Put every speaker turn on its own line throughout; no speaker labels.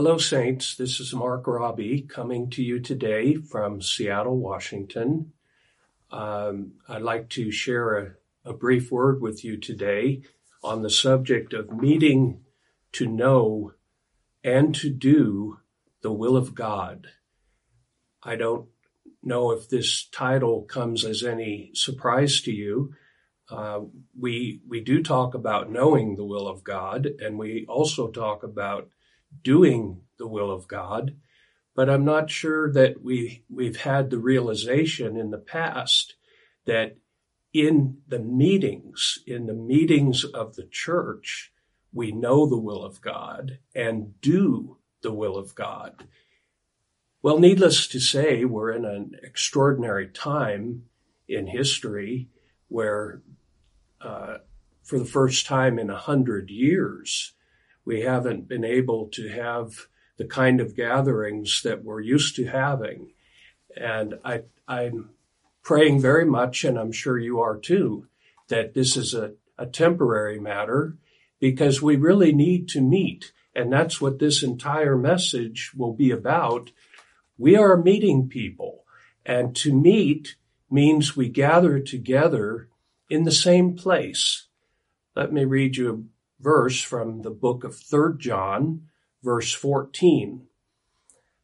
Hello, Saints. This is Mark Raabe coming to you today from Seattle, Washington. Um, I'd like to share a, a brief word with you today on the subject of meeting to know and to do the will of God. I don't know if this title comes as any surprise to you. Uh, we we do talk about knowing the will of God, and we also talk about doing the will of God, but I'm not sure that we we've had the realization in the past that in the meetings, in the meetings of the church, we know the will of God and do the will of God. Well, needless to say, we're in an extraordinary time in history where, uh, for the first time in a hundred years, we haven't been able to have the kind of gatherings that we're used to having. And I, I'm praying very much, and I'm sure you are too, that this is a, a temporary matter because we really need to meet. And that's what this entire message will be about. We are meeting people and to meet means we gather together in the same place. Let me read you verse from the book of 3 John, verse 14.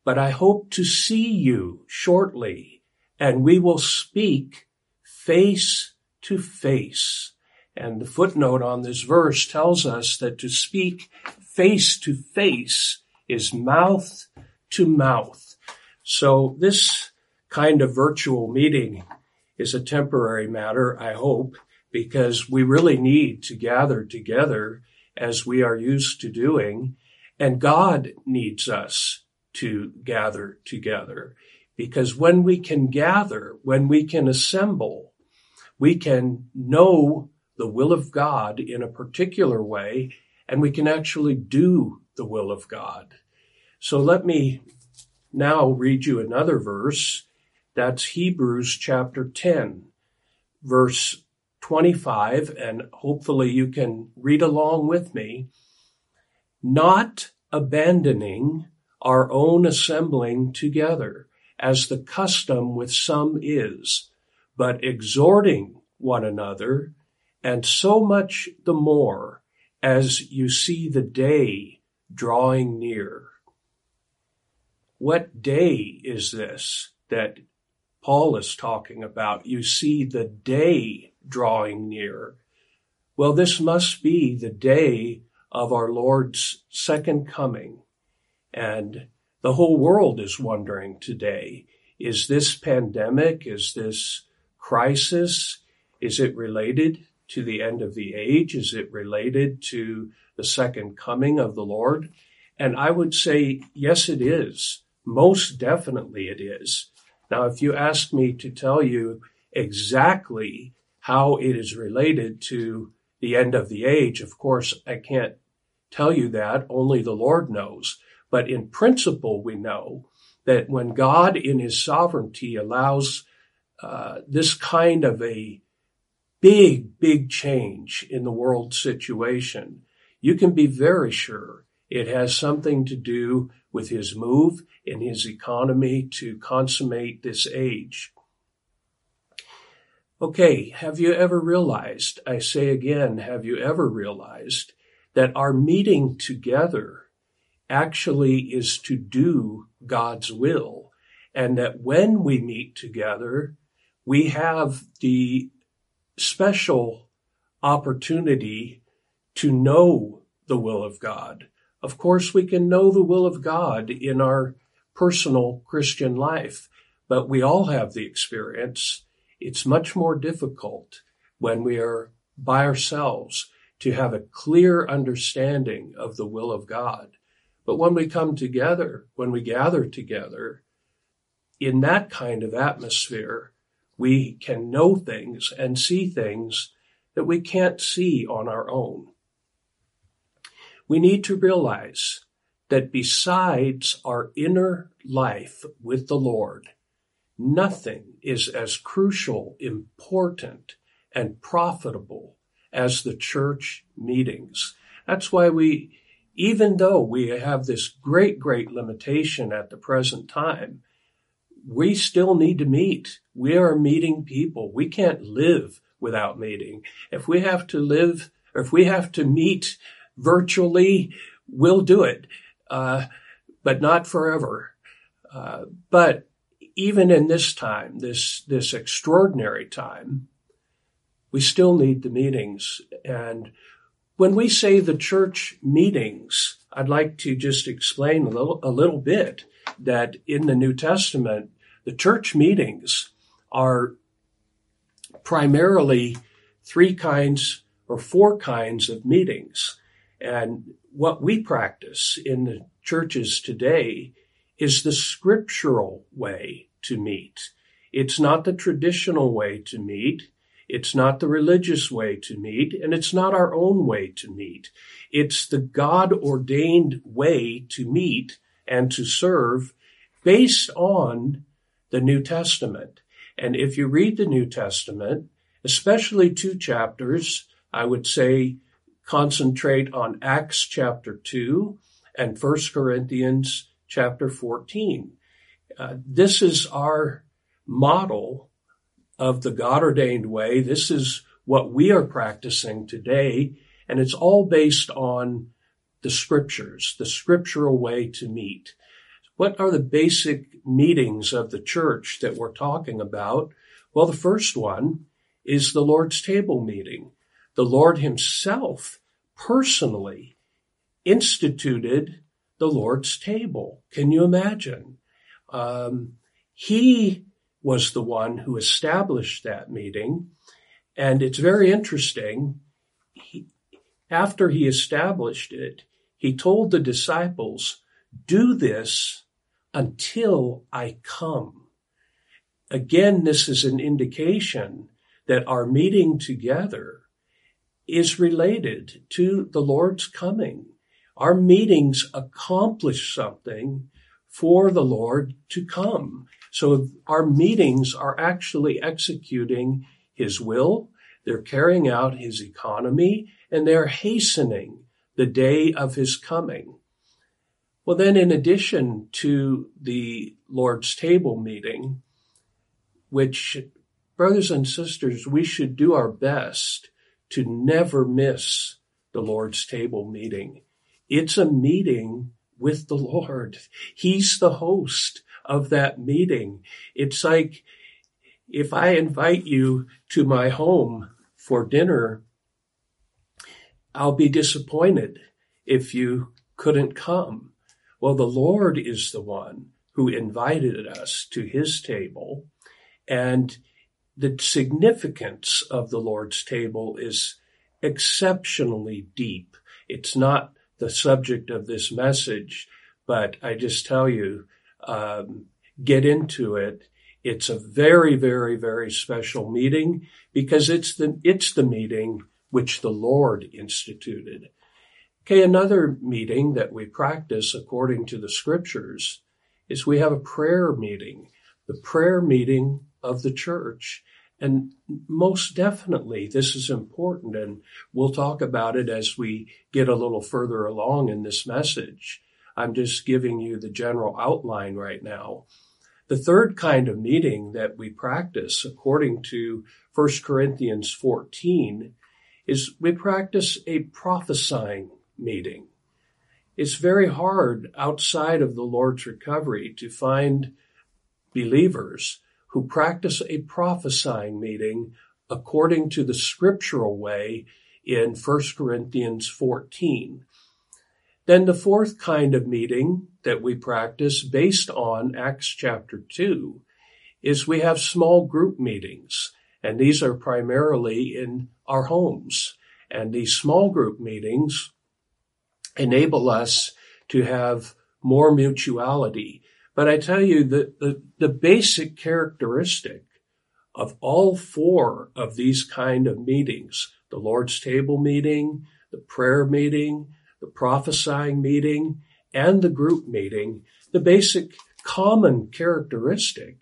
But I hope to see you shortly, and we will speak face to face. And the footnote on this verse tells us that to speak face to face is mouth to mouth. So this kind of virtual meeting is a temporary matter, I hope, because we really need to gather together as we are used to doing. And God needs us to gather together because when we can gather, when we can assemble, we can know the will of God in a particular way and we can actually do the will of God. So let me now read you another verse. That's Hebrews chapter 10, verse 25, and hopefully you can read along with me. Not abandoning our own assembling together, as the custom with some is, but exhorting one another, and so much the more as you see the day drawing near. What day is this that Paul is talking about? You see the day drawing near. Well, this must be the day of our Lord's second coming. And the whole world is wondering today, is this pandemic, is this crisis, is it related to the end of the age? Is it related to the second coming of the Lord? And I would say, yes, it is. Most definitely it is. Now, if you ask me to tell you exactly how it is related to the end of the age. Of course, I can't tell you that. Only the Lord knows. But in principle, we know that when God in his sovereignty allows uh, this kind of a big, big change in the world situation, you can be very sure it has something to do with his move in his economy to consummate this age. Okay, have you ever realized, I say again, have you ever realized that our meeting together actually is to do God's will? And that when we meet together, we have the special opportunity to know the will of God. Of course, we can know the will of God in our personal Christian life, but we all have the experience it's much more difficult when we are by ourselves to have a clear understanding of the will of God. But when we come together, when we gather together, in that kind of atmosphere, we can know things and see things that we can't see on our own. We need to realize that besides our inner life with the Lord, Nothing is as crucial, important, and profitable as the church meetings. That's why we even though we have this great, great limitation at the present time, we still need to meet. We are meeting people. We can't live without meeting. If we have to live, or if we have to meet virtually, we'll do it, uh, but not forever. Uh, but even in this time, this this extraordinary time, we still need the meetings. And when we say the church meetings, I'd like to just explain a little, a little bit that in the New Testament, the church meetings are primarily three kinds or four kinds of meetings. And what we practice in the churches today is the scriptural way to meet. It's not the traditional way to meet. It's not the religious way to meet, and it's not our own way to meet. It's the God ordained way to meet and to serve based on the New Testament. And if you read the New Testament, especially two chapters, I would say concentrate on Acts chapter 2 and 1 Corinthians chapter 14. Uh, this is our model of the God ordained way. This is what we are practicing today. And it's all based on the scriptures, the scriptural way to meet. What are the basic meetings of the church that we're talking about? Well, the first one is the Lord's table meeting. The Lord himself personally instituted the Lord's table. Can you imagine? Um, he was the one who established that meeting. And it's very interesting. He, after he established it, he told the disciples, do this until I come. Again, this is an indication that our meeting together is related to the Lord's coming. Our meetings accomplish something for the Lord to come. So our meetings are actually executing His will. They're carrying out His economy and they're hastening the day of His coming. Well, then in addition to the Lord's table meeting, which brothers and sisters, we should do our best to never miss the Lord's table meeting. It's a meeting with the Lord. He's the host of that meeting. It's like if I invite you to my home for dinner, I'll be disappointed if you couldn't come. Well, the Lord is the one who invited us to his table and the significance of the Lord's table is exceptionally deep. It's not the subject of this message, but I just tell you, um, get into it. It's a very, very, very special meeting because it's the, it's the meeting which the Lord instituted. Okay, another meeting that we practice according to the scriptures is we have a prayer meeting, the prayer meeting of the church. And most definitely, this is important, and we'll talk about it as we get a little further along in this message. I'm just giving you the general outline right now. The third kind of meeting that we practice, according to 1 Corinthians 14, is we practice a prophesying meeting. It's very hard outside of the Lord's recovery to find believers who practice a prophesying meeting according to the scriptural way in 1 Corinthians 14. Then the fourth kind of meeting that we practice based on Acts chapter 2 is we have small group meetings, and these are primarily in our homes. And these small group meetings enable us to have more mutuality but I tell you that the, the basic characteristic of all four of these kind of meetings, the Lord's table meeting, the prayer meeting, the prophesying meeting, and the group meeting, the basic common characteristic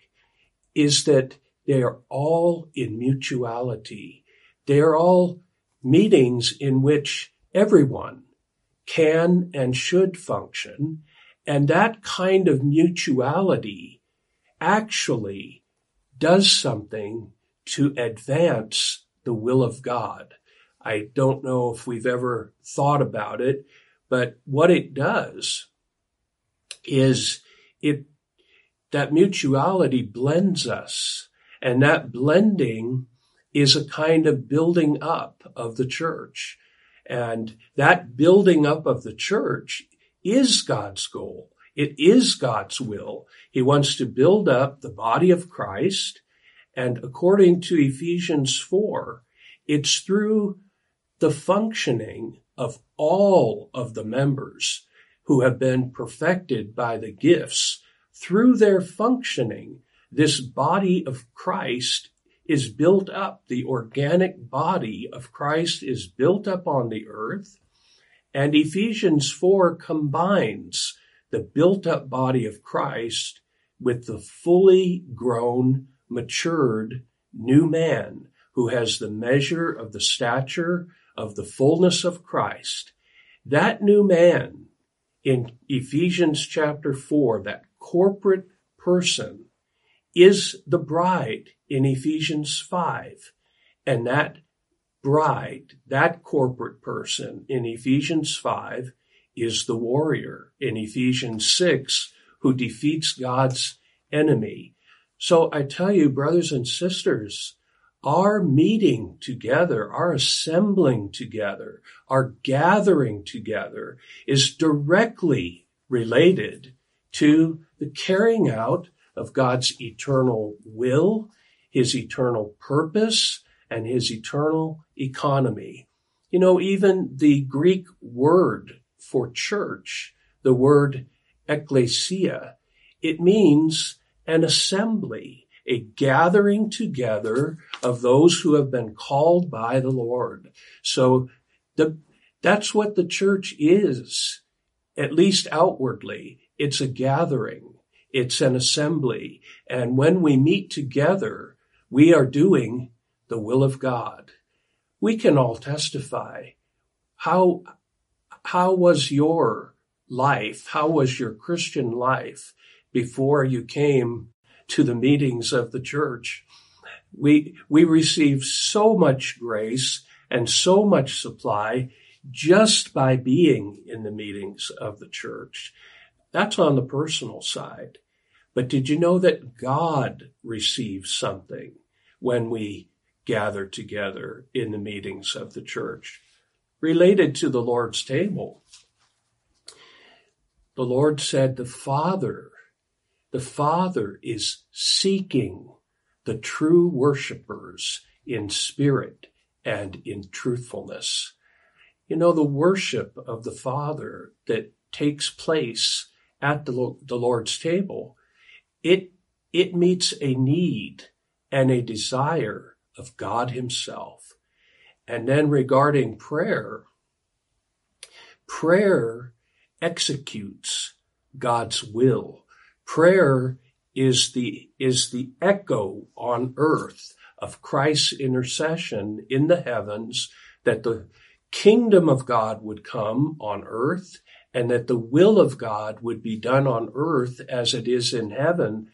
is that they are all in mutuality. They are all meetings in which everyone can and should function. And that kind of mutuality actually does something to advance the will of God. I don't know if we've ever thought about it, but what it does is it, that mutuality blends us and that blending is a kind of building up of the church. And that building up of the church is God's goal. It is God's will. He wants to build up the body of Christ. And according to Ephesians 4, it's through the functioning of all of the members who have been perfected by the gifts. Through their functioning, this body of Christ is built up. The organic body of Christ is built up on the earth. And Ephesians 4 combines the built up body of Christ with the fully grown, matured new man who has the measure of the stature of the fullness of Christ. That new man in Ephesians chapter 4, that corporate person is the bride in Ephesians 5. And that bride, that corporate person in Ephesians 5 is the warrior in Ephesians 6 who defeats God's enemy. So I tell you, brothers and sisters, our meeting together, our assembling together, our gathering together is directly related to the carrying out of God's eternal will, his eternal purpose, and his eternal economy. You know, even the Greek word for church, the word ecclesia, it means an assembly, a gathering together of those who have been called by the Lord. So the, that's what the church is, at least outwardly. It's a gathering. It's an assembly. And when we meet together, we are doing the will of God. We can all testify. How, how was your life? How was your Christian life before you came to the meetings of the church? We, we receive so much grace and so much supply just by being in the meetings of the church. That's on the personal side. But did you know that God receives something when we gather together in the meetings of the church? Related to the Lord's table. The Lord said, the Father, the Father is seeking the true worshipers in spirit and in truthfulness. You know, the worship of the Father that takes place at the, the Lord's table it, it meets a need and a desire of God himself. And then regarding prayer, prayer executes God's will. Prayer is the, is the echo on earth of Christ's intercession in the heavens that the kingdom of God would come on earth and that the will of God would be done on earth as it is in heaven,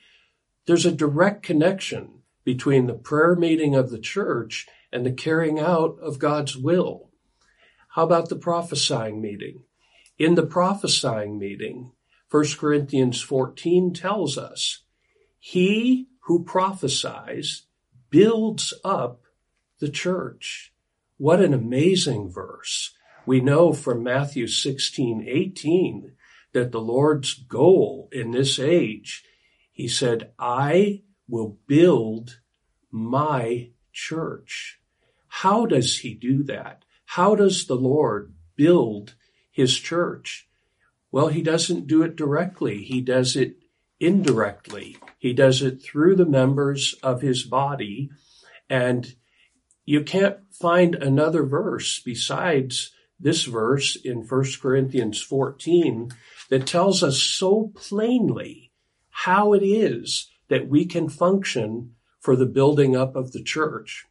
there's a direct connection between the prayer meeting of the church and the carrying out of God's will. How about the prophesying meeting? In the prophesying meeting, 1 Corinthians 14 tells us, he who prophesies builds up the church. What an amazing verse. We know from Matthew 16, 18 that the Lord's goal in this age, he said, I will build my church. How does he do that? How does the Lord build his church? Well, he doesn't do it directly. He does it indirectly. He does it through the members of his body. And you can't find another verse besides this verse in 1 Corinthians 14 that tells us so plainly how it is that we can function for the building up of the church.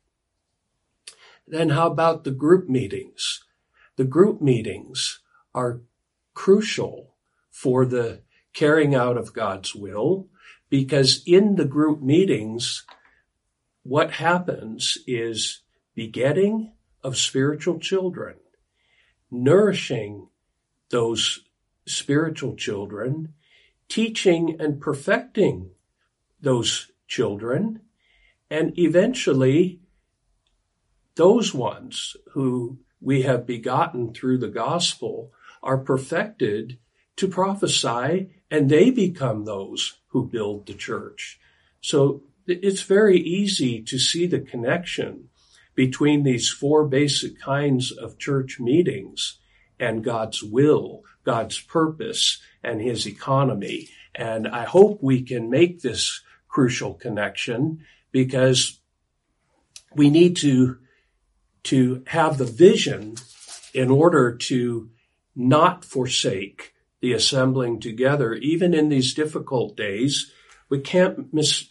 Then how about the group meetings? The group meetings are crucial for the carrying out of God's will because in the group meetings, what happens is begetting of spiritual children, nourishing those spiritual children, teaching and perfecting those children, and eventually those ones who we have begotten through the gospel are perfected to prophesy and they become those who build the church. So it's very easy to see the connection between these four basic kinds of church meetings and God's will, God's purpose, and his economy. And I hope we can make this crucial connection because we need to, to have the vision in order to not forsake the assembling together, even in these difficult days. We can't miss,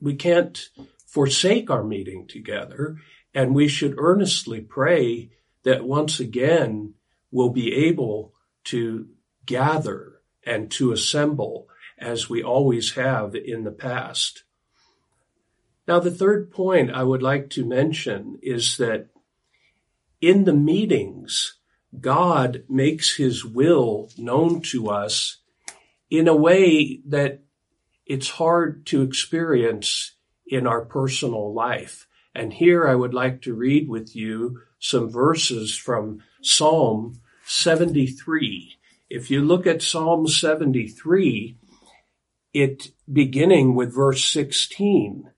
we can't forsake our meeting together. And we should earnestly pray that once again we'll be able to gather and to assemble as we always have in the past. Now, the third point I would like to mention is that in the meetings, God makes his will known to us in a way that it's hard to experience in our personal life. And here I would like to read with you some verses from Psalm 73. If you look at Psalm 73, it beginning with verse 16.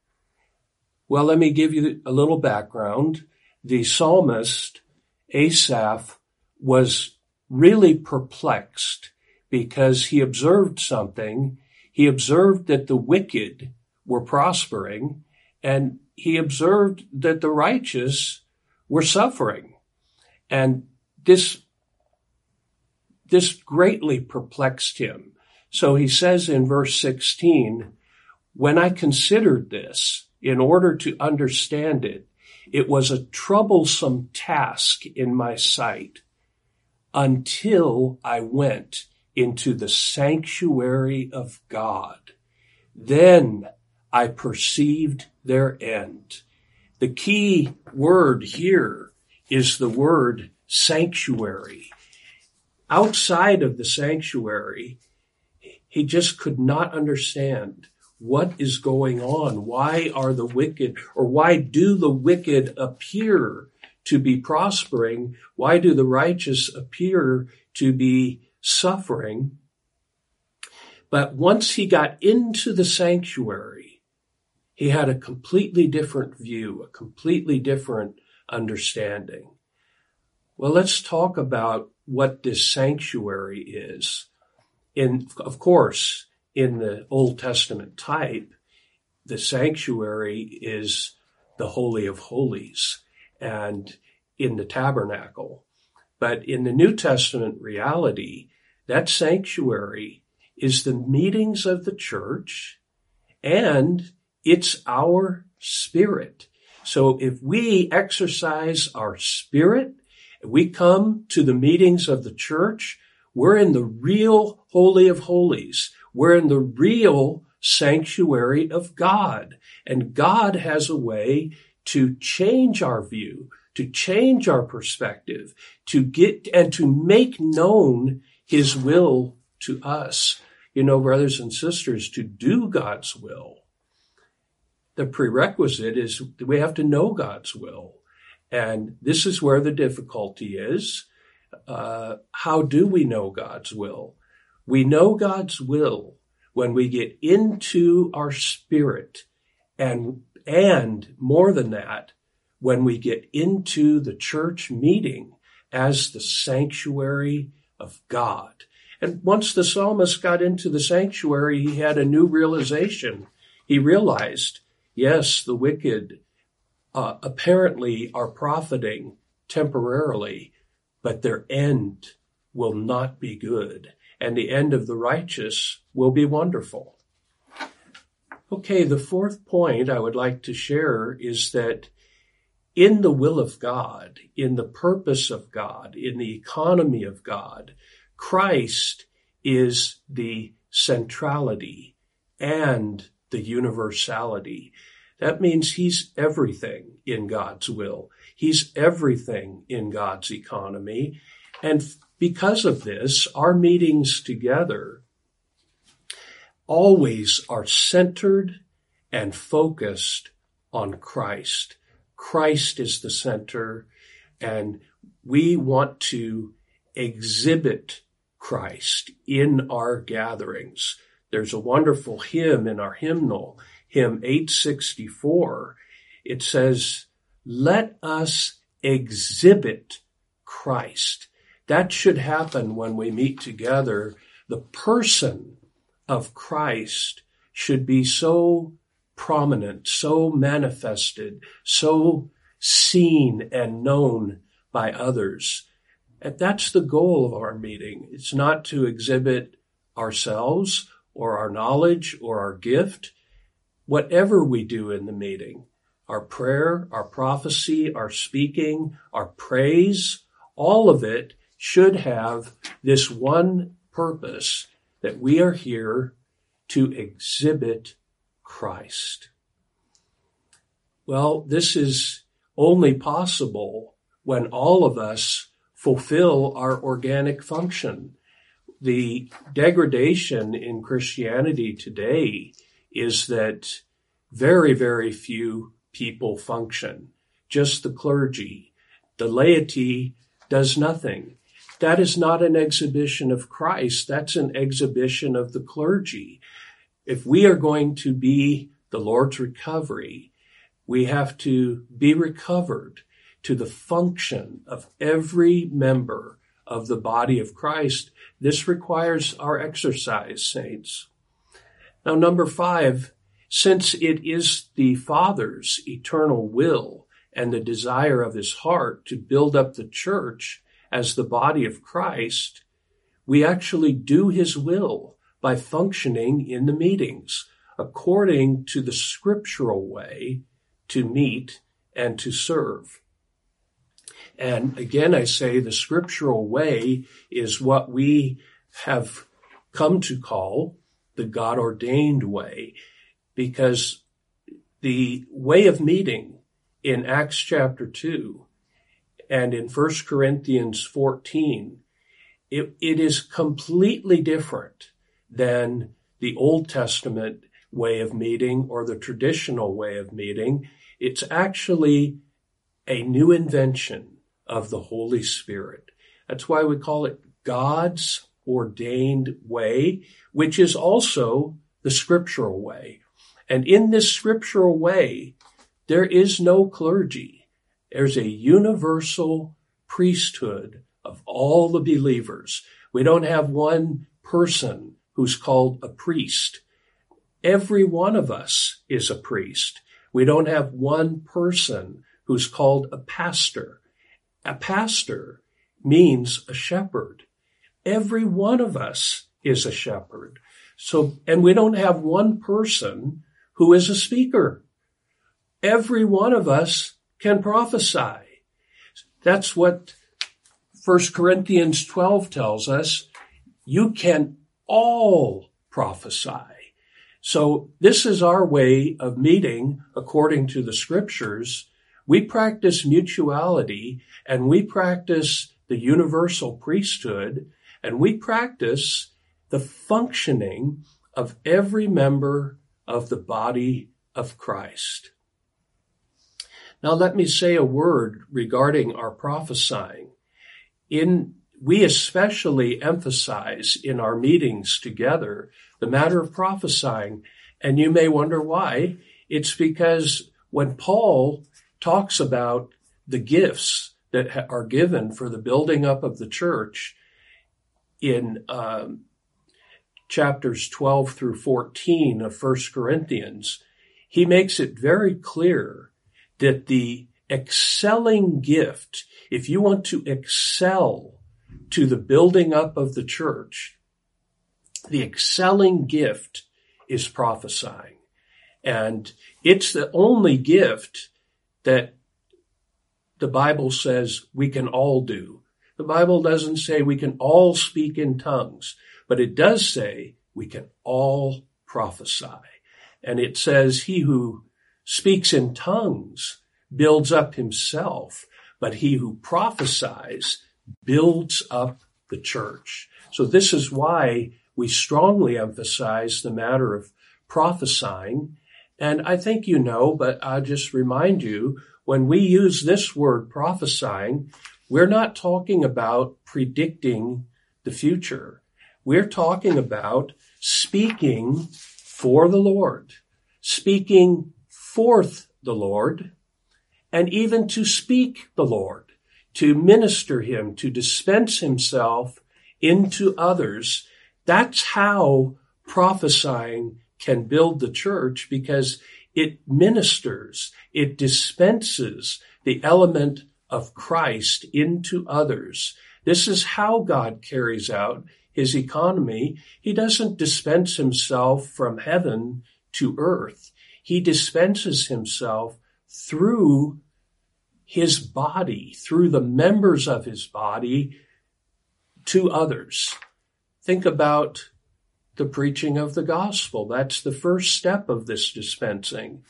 Well, let me give you a little background. The psalmist, Asaph, was really perplexed because he observed something. He observed that the wicked were prospering and he observed that the righteous were suffering. And this, this greatly perplexed him. So he says in verse 16, when I considered this in order to understand it, it was a troublesome task in my sight until I went into the sanctuary of God. Then I perceived their end. The key word here is the word sanctuary. Outside of the sanctuary, he just could not understand what is going on. Why are the wicked, or why do the wicked appear to be prospering? Why do the righteous appear to be suffering? But once he got into the sanctuary, he had a completely different view, a completely different understanding. Well, let's talk about what this sanctuary is. In, of course, in the Old Testament type, the sanctuary is the Holy of Holies and in the tabernacle. But in the New Testament reality, that sanctuary is the meetings of the church and it's our spirit. So if we exercise our spirit, we come to the meetings of the church, we're in the real Holy of Holies. We're in the real sanctuary of God. And God has a way to change our view, to change our perspective, to get and to make known his will to us. You know, brothers and sisters, to do God's will, the prerequisite is we have to know God's will. And this is where the difficulty is. Uh, how do we know God's will? We know God's will when we get into our spirit and and more than that, when we get into the church meeting as the sanctuary of God. And once the psalmist got into the sanctuary, he had a new realization. He realized, yes, the wicked uh, apparently are profiting temporarily, but their end will not be good, and the end of the righteous will be wonderful. Okay, the fourth point I would like to share is that in the will of God, in the purpose of God, in the economy of God, Christ is the centrality and the universality. That means he's everything in God's will. He's everything in God's economy. And because of this, our meetings together always are centered and focused on Christ. Christ is the center and we want to exhibit Christ in our gatherings. There's a wonderful hymn in our hymnal, hymn 864. It says, let us exhibit Christ. That should happen when we meet together. The person of Christ should be so prominent, so manifested, so seen and known by others. And that's the goal of our meeting. It's not to exhibit ourselves or our knowledge or our gift. Whatever we do in the meeting, our prayer, our prophecy, our speaking, our praise, all of it should have this one purpose that we are here to exhibit Christ. Well, this is only possible when all of us fulfill our organic function. The degradation in Christianity today is that very, very few people function. Just the clergy. The laity does nothing. That is not an exhibition of Christ. That's an exhibition of the clergy. If we are going to be the Lord's recovery, we have to be recovered to the function of every member of the body of Christ. This requires our exercise, saints. Now, number five, since it is the Father's eternal will and the desire of his heart to build up the church as the body of Christ, we actually do his will by functioning in the meetings according to the scriptural way to meet and to serve. And again, I say the scriptural way is what we have come to call the God ordained way because the way of meeting in Acts chapter 2 and in 1 Corinthians 14, it, it is completely different than the Old Testament way of meeting or the traditional way of meeting. It's actually a new invention of the Holy Spirit. That's why we call it God's ordained way, which is also the scriptural way. And in this scriptural way, there is no clergy. There's a universal priesthood of all the believers. We don't have one person who's called a priest. Every one of us is a priest. We don't have one person who's called a pastor. A pastor means a shepherd. Every one of us is a shepherd. So, and we don't have one person who is a speaker. Every one of us can prophesy. That's what 1 Corinthians 12 tells us. You can all prophesy. So this is our way of meeting according to the scriptures. We practice mutuality and we practice the universal priesthood and we practice the functioning of every member of the body of Christ. Now let me say a word regarding our prophesying. In we especially emphasize in our meetings together the matter of prophesying. And you may wonder why. It's because when Paul talks about the gifts that are given for the building up of the church in um, chapters 12 through 14 of 1 Corinthians, he makes it very clear that the excelling gift, if you want to excel to the building up of the church, the excelling gift is prophesying. And it's the only gift that the Bible says we can all do. The Bible doesn't say we can all speak in tongues, but it does say we can all prophesy. And it says he who speaks in tongues builds up himself, but he who prophesies builds up the church. So this is why we strongly emphasize the matter of prophesying. And I think you know, but I'll just remind you, when we use this word prophesying, we're not talking about predicting the future. We're talking about speaking for the Lord, speaking forth the Lord, and even to speak the Lord, to minister him, to dispense himself into others. That's how prophesying can build the church because it ministers, it dispenses the element of Christ into others. This is how God carries out his economy. He doesn't dispense himself from heaven to earth. He dispenses himself through his body, through the members of his body to others. Think about the preaching of the gospel. That's the first step of this dispensing.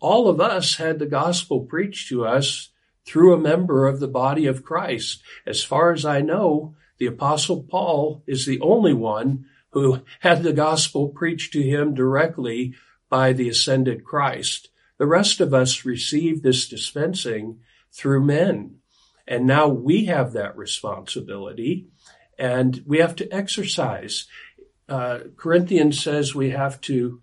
All of us had the gospel preached to us through a member of the body of Christ. As far as I know, the apostle Paul is the only one who had the gospel preached to him directly by the ascended Christ. The rest of us receive this dispensing through men. And now we have that responsibility and we have to exercise. Uh, Corinthians says we have to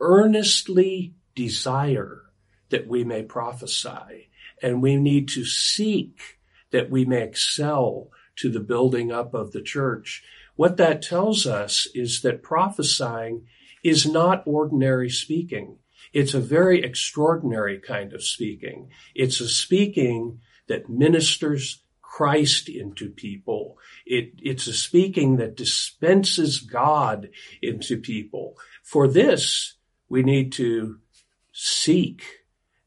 earnestly desire that we may prophesy and we need to seek that we may excel to the building up of the church. What that tells us is that prophesying is not ordinary speaking. It's a very extraordinary kind of speaking. It's a speaking that ministers Christ into people. It, it's a speaking that dispenses God into people. For this, we need to seek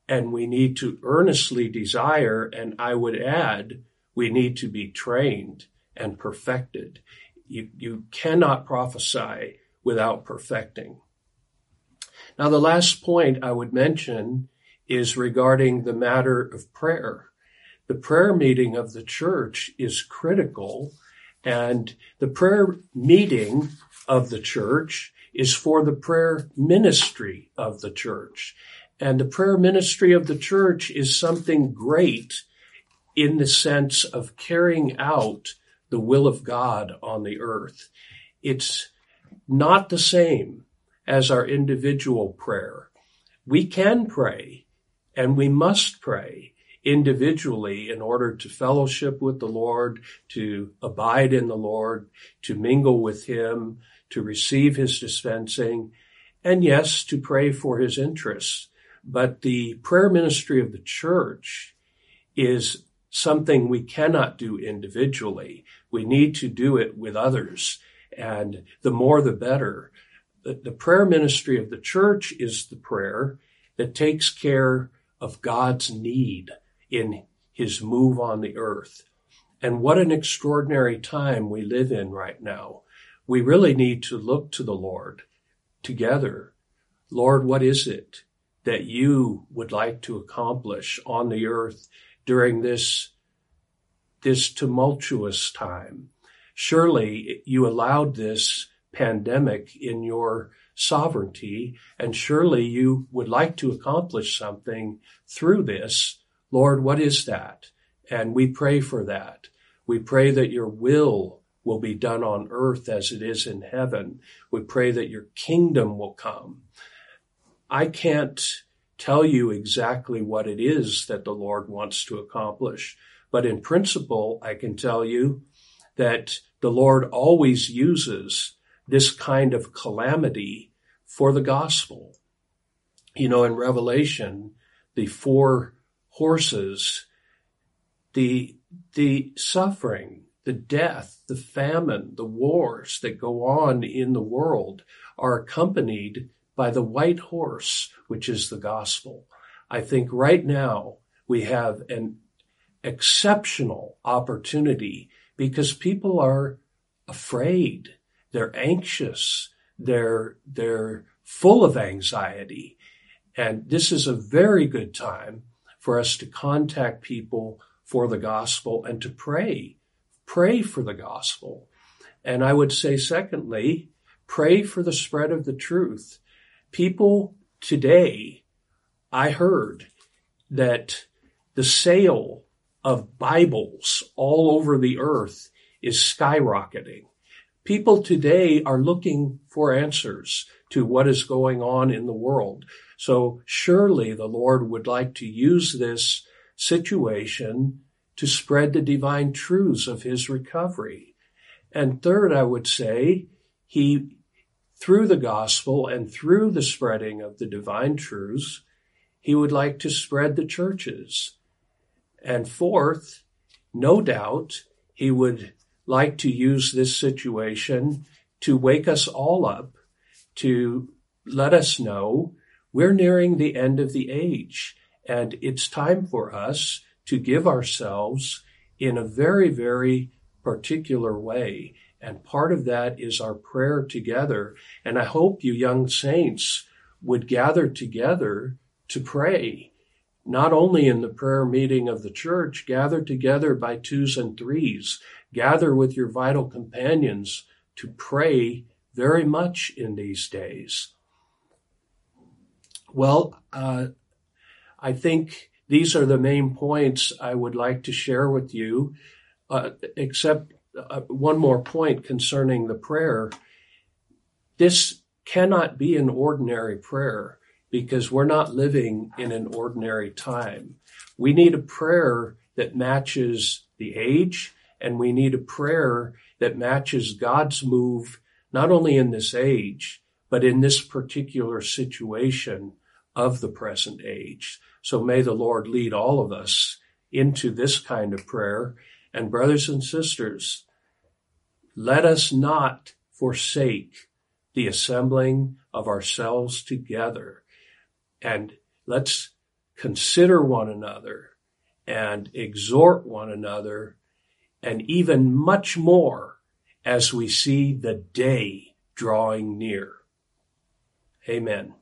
and we need to earnestly desire. And I would add, we need to be trained and perfected. You, you cannot prophesy without perfecting. Now, the last point I would mention is regarding the matter of prayer. The prayer meeting of the church is critical, and the prayer meeting of the church is for the prayer ministry of the church. And the prayer ministry of the church is something great in the sense of carrying out the will of God on the earth. It's not the same as our individual prayer. We can pray and we must pray individually in order to fellowship with the Lord, to abide in the Lord, to mingle with Him, to receive His dispensing, and yes, to pray for His interests. But the prayer ministry of the church is something we cannot do individually. We need to do it with others. And the more the better. The, the prayer ministry of the church is the prayer that takes care of God's need in his move on the earth. And what an extraordinary time we live in right now. We really need to look to the Lord together. Lord, what is it that you would like to accomplish on the earth during this, this tumultuous time? Surely you allowed this pandemic in your sovereignty, and surely you would like to accomplish something through this. Lord, what is that? And we pray for that. We pray that your will will be done on earth as it is in heaven. We pray that your kingdom will come. I can't tell you exactly what it is that the Lord wants to accomplish, but in principle, I can tell you that the Lord always uses this kind of calamity for the gospel. You know, in Revelation, the four horses, the, the suffering, the death, the famine, the wars that go on in the world are accompanied by the white horse, which is the gospel. I think right now we have an exceptional opportunity because people are afraid. They're anxious. They're, they're full of anxiety. And this is a very good time for us to contact people for the gospel and to pray. Pray for the gospel. And I would say, secondly, pray for the spread of the truth. People today, I heard that the sale of Bibles all over the earth is skyrocketing. People today are looking for answers to what is going on in the world. So surely the Lord would like to use this situation to spread the divine truths of his recovery. And third, I would say he, through the gospel and through the spreading of the divine truths, he would like to spread the churches. And fourth, no doubt he would like to use this situation to wake us all up, to let us know we're nearing the end of the age and it's time for us to give ourselves in a very, very particular way. And part of that is our prayer together. And I hope you young saints would gather together to pray, not only in the prayer meeting of the church, gather together by twos and threes, gather with your vital companions to pray very much in these days. Well, uh, I think these are the main points I would like to share with you, uh, except uh, one more point concerning the prayer. This cannot be an ordinary prayer because we're not living in an ordinary time. We need a prayer that matches the age and we need a prayer that matches God's move, not only in this age, but in this particular situation of the present age. So may the Lord lead all of us into this kind of prayer. And brothers and sisters, let us not forsake the assembling of ourselves together and let's consider one another and exhort one another and even much more as we see the day drawing near. Amen.